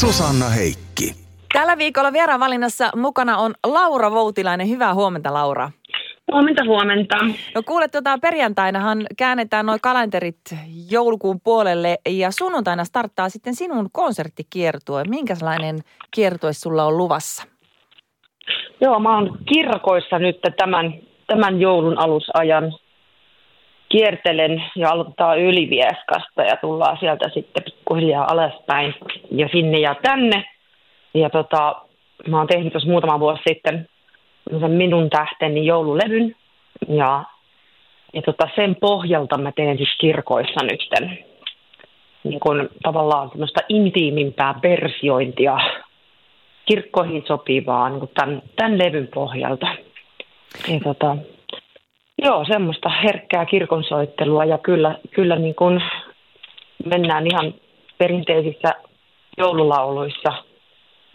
Susanna Heikki. Tällä viikolla valinnassa mukana on Laura Voutilainen. Hyvää huomenta, Laura. Huomenta, huomenta. No kuule, tuota, perjantainahan käännetään noin kalenterit joulukuun puolelle ja sunnuntaina starttaa sitten sinun konserttikiertue. Minkälainen kiertue sulla on luvassa? Joo, mä oon kirkoissa nyt tämän, tämän joulun alusajan. Kiertelen ja aloitetaan Ylivieskasta ja tullaan sieltä sitten pikkuhiljaa alaspäin ja sinne ja tänne. Ja tota, mä oon tehnyt tuossa muutama vuosi sitten minun tähteni joululevyn ja, ja tota, sen pohjalta mä teen siis kirkoissa nytten niin kun, tavallaan semmoista intiimimpää versiointia kirkkoihin sopivaa niin tämän, tämän levyn pohjalta. Ja tota, joo, semmoista herkkää kirkonsoittelua ja kyllä, kyllä niin kun mennään ihan perinteisissä joululauluissa,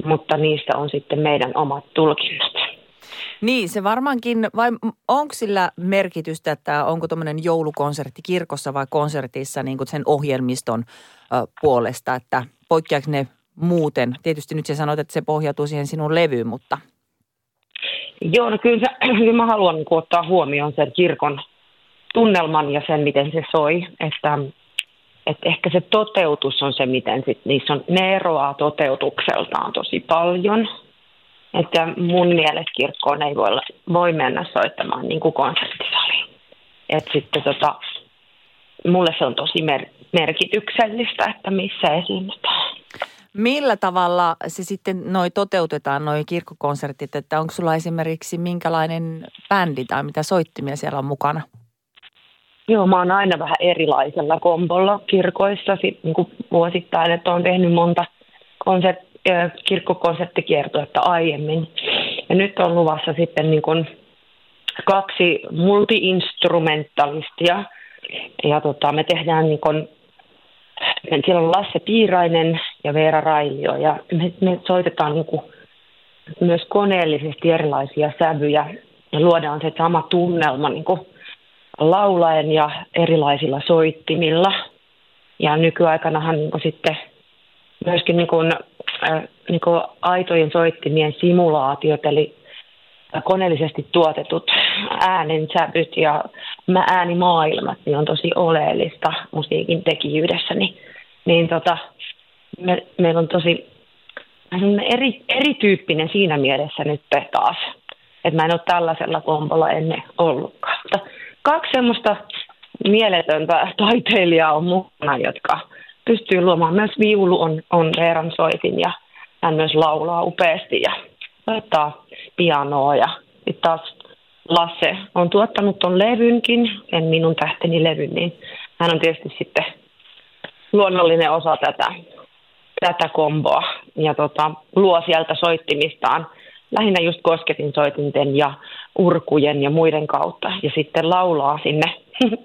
mutta niistä on sitten meidän omat tulkinnat. Niin, se varmaankin, vai onko sillä merkitystä, että onko tuommoinen joulukonsertti kirkossa vai konsertissa niin kuin sen ohjelmiston ö, puolesta, että poikkeako ne muuten? Tietysti nyt sä sanoit, että se pohjautuu siihen sinun levyyn, mutta... Joo, no kyllä, kyllä mä haluan niin ottaa huomioon sen kirkon tunnelman ja sen, miten se soi, että, että ehkä se toteutus on se, miten sit, niissä on, ne eroaa toteutukseltaan tosi paljon – että mun mielestä kirkkoon ei voi, voi mennä soittamaan niin kuin konserttisaliin. Et sitten tota, mulle se on tosi mer- merkityksellistä, että missä esiinnytään. Millä tavalla se sitten noi toteutetaan, noi kirkkokonsertit, että onko sulla esimerkiksi minkälainen bändi tai mitä soittimia siellä on mukana? Joo, mä oon aina vähän erilaisella kombolla kirkoissa sit, niin kuin vuosittain, että on tehnyt monta konsert, kirkkokonserttikiertuetta aiemmin. Ja nyt on luvassa sitten niin kuin kaksi multiinstrumentalistia. Ja tota, me tehdään niin kuin, siellä on Lasse Piirainen ja Veera Railio ja me, me soitetaan niin kuin myös koneellisesti erilaisia sävyjä ja luodaan se sama tunnelma niin kuin laulaen ja erilaisilla soittimilla. Ja nykyaikanahan niin kuin sitten myöskin niin kuin äh, niin kuin aitojen soittimien simulaatiot, eli koneellisesti tuotetut äänensävyt ja äänimaailmat niin on tosi oleellista musiikin tekijyydessä. Niin, niin tota, me, meillä on tosi eri, erityyppinen siinä mielessä nyt taas. Että mä en ole tällaisella kompolla ennen ollutkaan. Kaksi semmoista mieletöntä taiteilijaa on mukana, jotka pystyy luomaan. Myös viulu on, on Veeran soitin ja hän myös laulaa upeasti ja soittaa pianoa. Ja sitten taas Lasse on tuottanut ton levynkin, en minun tähteni levyn, niin hän on tietysti sitten luonnollinen osa tätä, tätä komboa. Ja tota, luo sieltä soittimistaan lähinnä just kosketin soitinten ja urkujen ja muiden kautta. Ja sitten laulaa sinne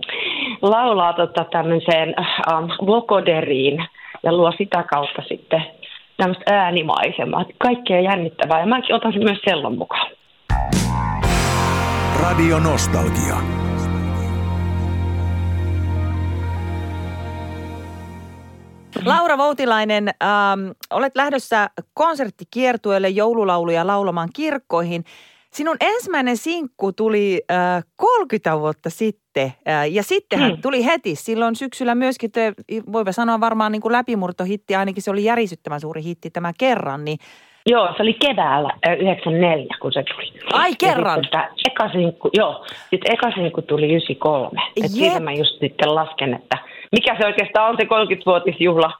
laulaa tota tämmöiseen ähm, vokoderiin ja luo sitä kautta sitten tämmöistä äänimaisemaa. Kaikkea jännittävää ja mäkin otan sen myös sellon mukaan. Radio Nostalgia. Laura Voutilainen, ähm, olet lähdössä konserttikiertueelle joululauluja laulamaan kirkkoihin. Sinun ensimmäinen sinkku tuli äh, 30 vuotta sitten äh, ja sittenhän hmm. tuli heti silloin syksyllä myöskin, te, voimme sanoa varmaan niin kuin läpimurtohitti, ainakin se oli järisyttävän suuri hitti tämä kerran, niin Joo, se oli keväällä 94, kun se tuli. Ai kerran? Ja eka sinkku, joo, sitten eka sinkku tuli 93. Et siitä mä just sitten lasken, että mikä se oikeastaan on se 30-vuotisjuhla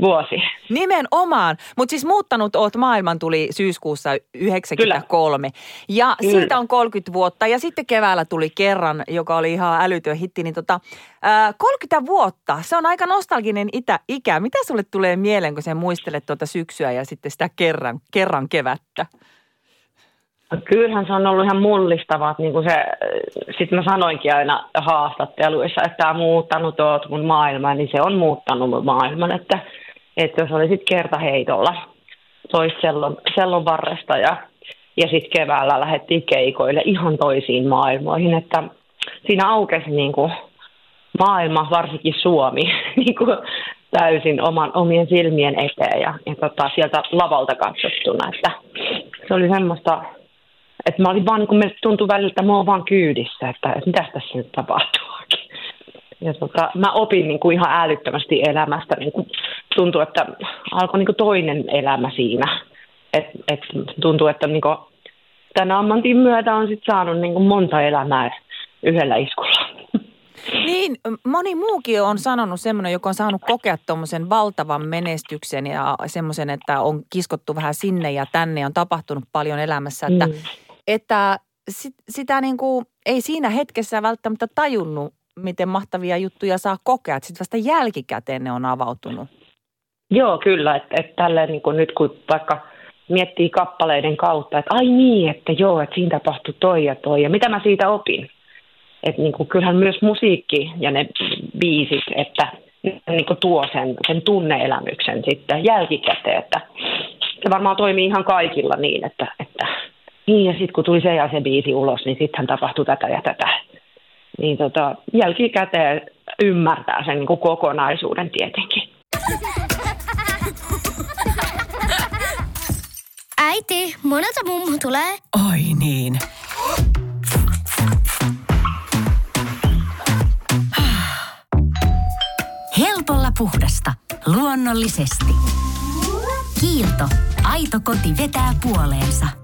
vuosi. Nimenomaan. Mutta siis muuttanut oot maailman tuli syyskuussa 93. Kyllä. Ja Kyllä. siitä on 30 vuotta. Ja sitten keväällä tuli kerran, joka oli ihan älytön hitti. Niin tota, äh, 30 vuotta, se on aika nostalginen itä, ikä. Mitä sulle tulee mieleen, kun sä muistelet tuota syksyä ja sitten sitä kerran, kerran kevättä? Kyllähän se on ollut ihan mullistavaa, niin kuin se, sitten mä sanoinkin aina haastatteluissa, että tämä muuttanut oot mun maailma, niin se on muuttanut mun maailman, että, että jos olisit kertaheitolla tois sellon, sellon varresta ja, ja sitten keväällä lähdettiin keikoille ihan toisiin maailmoihin, että siinä aukesi niin kuin maailma, varsinkin Suomi, niin kuin täysin oman, omien silmien eteen ja, ja tota, sieltä lavalta katsottuna, että se oli semmoista että mä olin vaan, niin kun tuntui välillä, että mä oon vaan kyydissä, että, että mitä tässä nyt tapahtuu. Ja tota, mä opin niin kuin ihan älyttömästi elämästä. Niin kuin tuntui, että alkoi niin kuin toinen elämä siinä. Et, et tuntuu, että niin kuin, tämän ammantin myötä on sit saanut niin kuin monta elämää yhdellä iskulla. Niin, moni muukin on sanonut semmoinen, joka on saanut kokea tuommoisen valtavan menestyksen ja semmoisen, että on kiskottu vähän sinne ja tänne ja on tapahtunut paljon elämässä, että mm että sit, sitä niin kuin, ei siinä hetkessä välttämättä tajunnut, miten mahtavia juttuja saa kokea. Sitten vasta jälkikäteen ne on avautunut. Joo, kyllä. Että et tälleen niin kuin nyt kun vaikka miettii kappaleiden kautta, että ai niin, että joo, että siinä tapahtui toi ja toi. Ja mitä mä siitä opin? Että niin kuin, kyllähän myös musiikki ja ne biisit, että niin kuin tuo sen, sen tunneelämyksen sitten jälkikäteen. Että se varmaan toimii ihan kaikilla niin, että, että niin, ja sitten kun tuli se ja se biisi ulos, niin sittenhän tapahtui tätä ja tätä. Niin tota, jälkikäteen ymmärtää sen niin kuin kokonaisuuden tietenkin. Äiti, monelta mummu tulee? Oi niin. Helpolla puhdasta. Luonnollisesti. Kiilto. Aito koti vetää puoleensa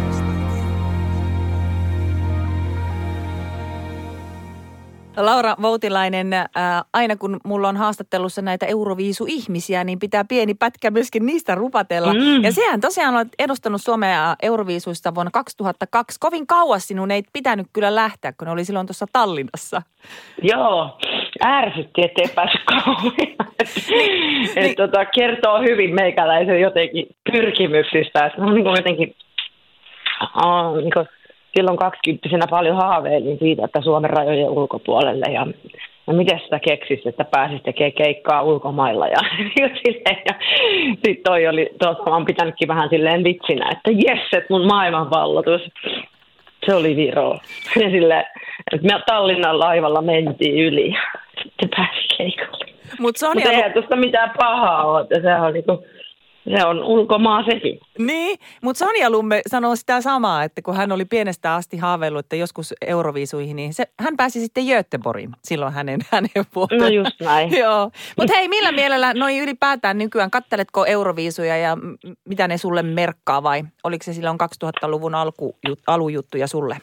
Laura Voutilainen, äh, aina kun mulla on haastattelussa näitä Euroviisu-ihmisiä, niin pitää pieni pätkä myöskin niistä rupatella. Mm. Ja sehän tosiaan olet edustanut Suomea Euroviisuista vuonna 2002. Kovin kauas sinun ei pitänyt kyllä lähteä, kun oli silloin tuossa Tallinnassa. Joo, ärsytti, ettei päässyt kauan. niin. tota, kertoo hyvin meikäläisen jotenkin pyrkimyksistä. Että on niin jotenkin... Oh, niin kuin silloin kaksikymppisenä paljon haaveilin siitä, että Suomen rajojen ulkopuolelle ja no miten sitä keksisi, että pääsisi tekemään keikkaa ulkomailla ja, ja sitten toi oli, tuossa on pitänytkin vähän silleen vitsinä, että jes, että mun maailmanvallotus, se oli Viro. Ja silleen, että me Tallinnan laivalla mentiin yli ja sitten pääsi keikalle. Mutta. Mut eihän tuosta mitään pahaa ole, että se on niinku, se on ulkomaa sekin. Niin, mutta Sonja Lumme sanoo sitä samaa, että kun hän oli pienestä asti haaveillut, että joskus Euroviisuihin, niin se, hän pääsi sitten Göteborgin silloin hänen, hänen vuoteen. No just näin. Joo, mutta hei, millä mielellä noin ylipäätään nykyään, katteletko Euroviisuja ja mitä ne sulle merkkaa vai oliko se silloin 2000-luvun alku, alujuttuja sulle?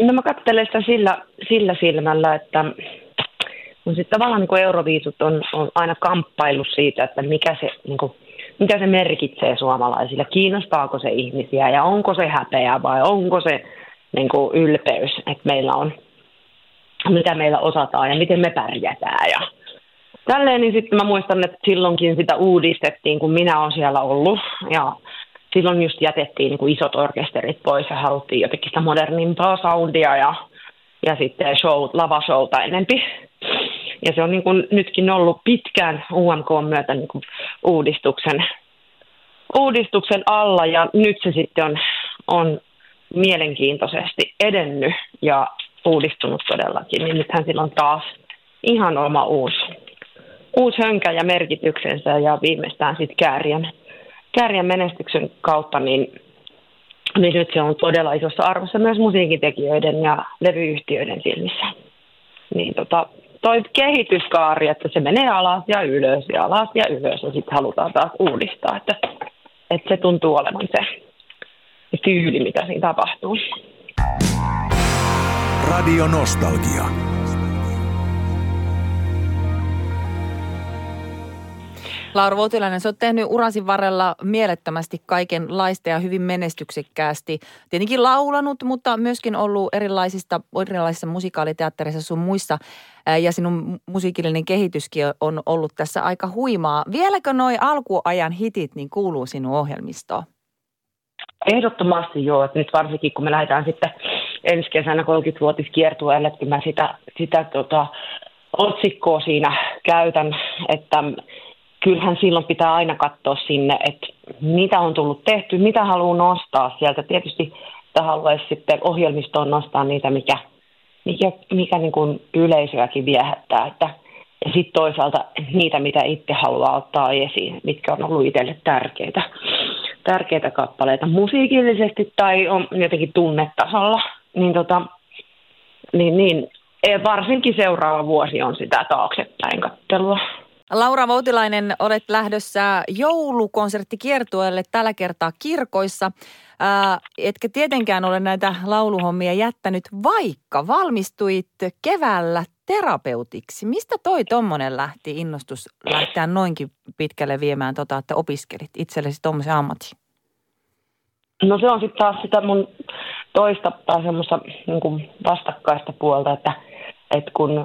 No mä katselen sitä sillä, sillä silmällä, että mutta sitten tavallaan niin euroviisut on, on aina kamppailu siitä, että mikä se, niin kuin, mitä se merkitsee suomalaisille. Kiinnostaako se ihmisiä ja onko se häpeä vai onko se niin kuin ylpeys, että meillä on, mitä meillä osataan ja miten me pärjätään. Ja tälleen, niin sitten mä muistan, että silloinkin sitä uudistettiin, kun minä olen siellä ollut. Ja silloin just jätettiin niin kuin isot orkesterit pois ja haluttiin jotenkin sitä modernimpaa soundia ja, ja sitten show, lavashowta enempi. Ja se on niin kuin nytkin ollut pitkään UMK myötä niin kuin uudistuksen, uudistuksen alla ja nyt se sitten on, on mielenkiintoisesti edennyt ja uudistunut todellakin. Niin nythän sillä on taas ihan oma uusi, uusi hönkä ja merkityksensä ja viimeistään sitten kääriän, kääriän menestyksen kautta, niin, niin nyt se on todella isossa arvossa myös musiikintekijöiden ja levyyhtiöiden silmissä. Niin tota, toi kehityskaari, että se menee alas ja ylös ja alas ja ylös ja sitten halutaan taas uudistaa, että, että se tuntuu olevan se, tyyli, mitä siinä tapahtuu. Radio Nostalgia. Laura Voutilainen, sä oot tehnyt urasin varrella mielettömästi kaikenlaista ja hyvin menestyksekkäästi. Tietenkin laulanut, mutta myöskin ollut erilaisista, erilaisissa musikaaliteatterissa sun muissa. Ja sinun musiikillinen kehityskin on ollut tässä aika huimaa. Vieläkö noi alkuajan hitit niin kuuluu sinun ohjelmistoon? Ehdottomasti joo, että nyt varsinkin kun me lähdetään sitten ensi kesänä 30-vuotiskiertueelle, että mä sitä, sitä tota, otsikkoa siinä käytän, että kyllähän silloin pitää aina katsoa sinne, että mitä on tullut tehty, mitä haluaa nostaa sieltä. Tietysti haluaisi sitten ohjelmistoon nostaa niitä, mikä, mikä, mikä niin kuin yleisöäkin viehättää. Että, ja sitten toisaalta niitä, mitä itse haluaa ottaa esiin, mitkä on ollut itselle tärkeitä, tärkeitä kappaleita musiikillisesti tai on jotenkin tunnetasolla. Niin, tota, niin, niin varsinkin seuraava vuosi on sitä taaksepäin kattelua. Laura Voutilainen, olet lähdössä joulukonserttikiertueelle tällä kertaa kirkoissa. Ää, etkä tietenkään ole näitä lauluhommia jättänyt, vaikka valmistuit keväällä terapeutiksi. Mistä toi tommonen lähti innostus lähteä noinkin pitkälle viemään tota, että opiskelit itsellesi tuommoisen ammatin? No se on sitten taas sitä mun toista tai semmoista niin vastakkaista puolta, että, että kun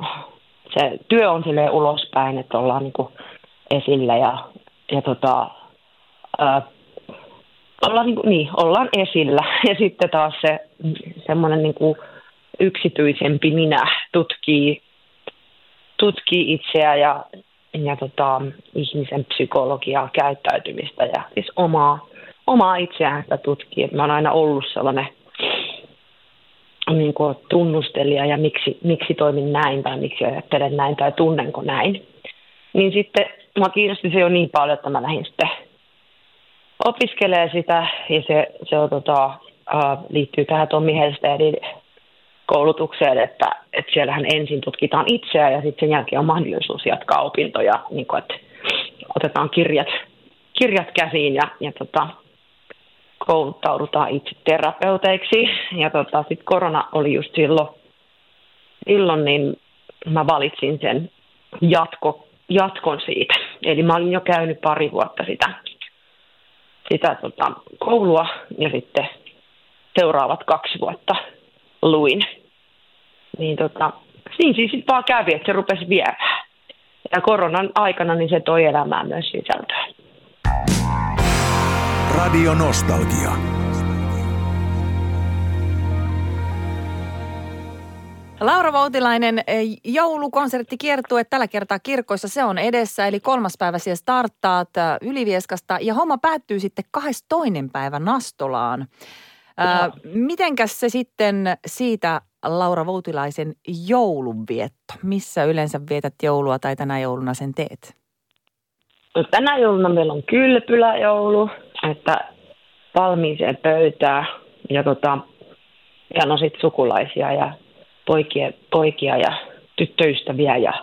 se työ on silleen ulospäin, että ollaan niin kuin esillä ja, ja tota, ää, ollaan, niin, kuin, niin, ollaan esillä. Ja sitten taas se semmoinen niin kuin yksityisempi minä tutkii, tutkii itseä ja, ja tota, ihmisen psykologiaa, käyttäytymistä ja siis omaa, omaa itseään tutkii. Mä oon aina ollut sellainen niin kuin tunnustelija ja miksi, miksi toimin näin tai miksi ajattelen näin tai tunnenko näin. Niin sitten mua kiinnosti se jo niin paljon, että mä lähdin sitten opiskelee sitä ja se, se on, tota, uh, liittyy tähän Tommi Helstedin koulutukseen, että, että siellähän ensin tutkitaan itseä ja sitten sen jälkeen on mahdollisuus jatkaa opintoja, niin kuin, että otetaan kirjat, kirjat käsiin ja, ja tota, kouluttaudutaan itse terapeuteiksi. Ja tota, sitten korona oli just silloin, silloin, niin mä valitsin sen jatko, jatkon siitä. Eli mä olin jo käynyt pari vuotta sitä, sitä tota, koulua ja sitten seuraavat kaksi vuotta luin. Niin tota, niin siis vaan kävi, että se rupesi viemään. Ja koronan aikana niin se toi elämään myös sisältöä. Radio Nostalgia. Laura Voutilainen, eh, joulukonsertti kiertue tällä kertaa kirkoissa, se on edessä, eli kolmas päivä siellä starttaat eh, Ylivieskasta ja homma päättyy sitten toinen päivä Nastolaan. Ää, mitenkäs se sitten siitä Laura Voutilaisen joulunvietto? Missä yleensä vietät joulua tai tänä jouluna sen teet? No, tänä jouluna meillä on kylpyläjoulu että valmiiseen pöytään ja, tota, ja no sit sukulaisia ja poikia, poikia ja tyttöystäviä ja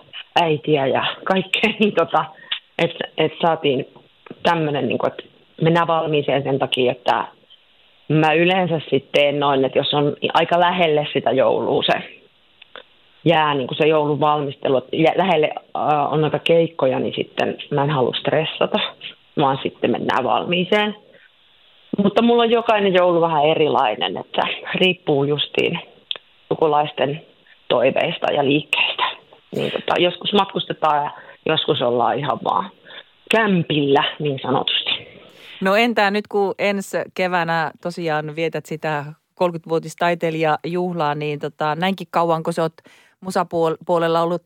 äitiä ja kaikkea, niin tota, että et saatiin tämmöinen, niin että mennään valmiiseen sen takia, että mä yleensä sitten teen noin, että jos on aika lähelle sitä joulua se jää niin kuin se joulun valmistelu, lähelle äh, on aika keikkoja, niin sitten mä en halua stressata vaan sitten mennään valmiiseen. Mutta mulla on jokainen joulu vähän erilainen, että riippuu justiin sukulaisten toiveista ja liikkeistä. Niin tota, joskus matkustetaan ja joskus ollaan ihan vaan kämpillä niin sanotusti. No entä nyt kun ensi keväänä tosiaan vietät sitä 30-vuotistaiteilijajuhlaa, niin tota, näinkin kauan kun sä oot musapuolella ollut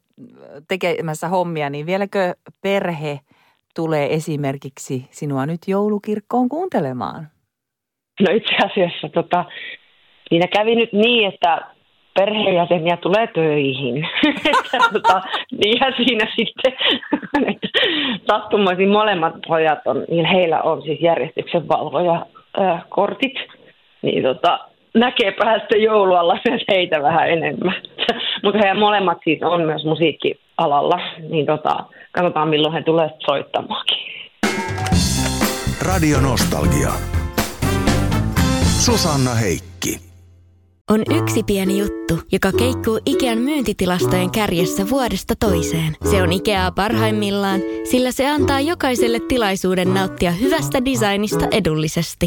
tekemässä hommia, niin vieläkö perhe – tulee esimerkiksi sinua nyt joulukirkkoon kuuntelemaan? No itse asiassa tota, siinä kävi nyt niin, että perheenjäseniä tulee töihin. tota, niinhän siinä sitten, että sattumoisin molemmat pojat on, niin heillä on siis järjestyksenvalvoja äh, kortit, niin tota, näkee päästä joulualla heitä vähän enemmän. Mutta he molemmat siis on myös musiikkialalla, niin tota, katsotaan milloin he tulevat soittamaankin. Radio Nostalgia. Susanna Heikki. On yksi pieni juttu, joka keikkuu Ikean myyntitilastojen kärjessä vuodesta toiseen. Se on Ikeaa parhaimmillaan, sillä se antaa jokaiselle tilaisuuden nauttia hyvästä designista edullisesti.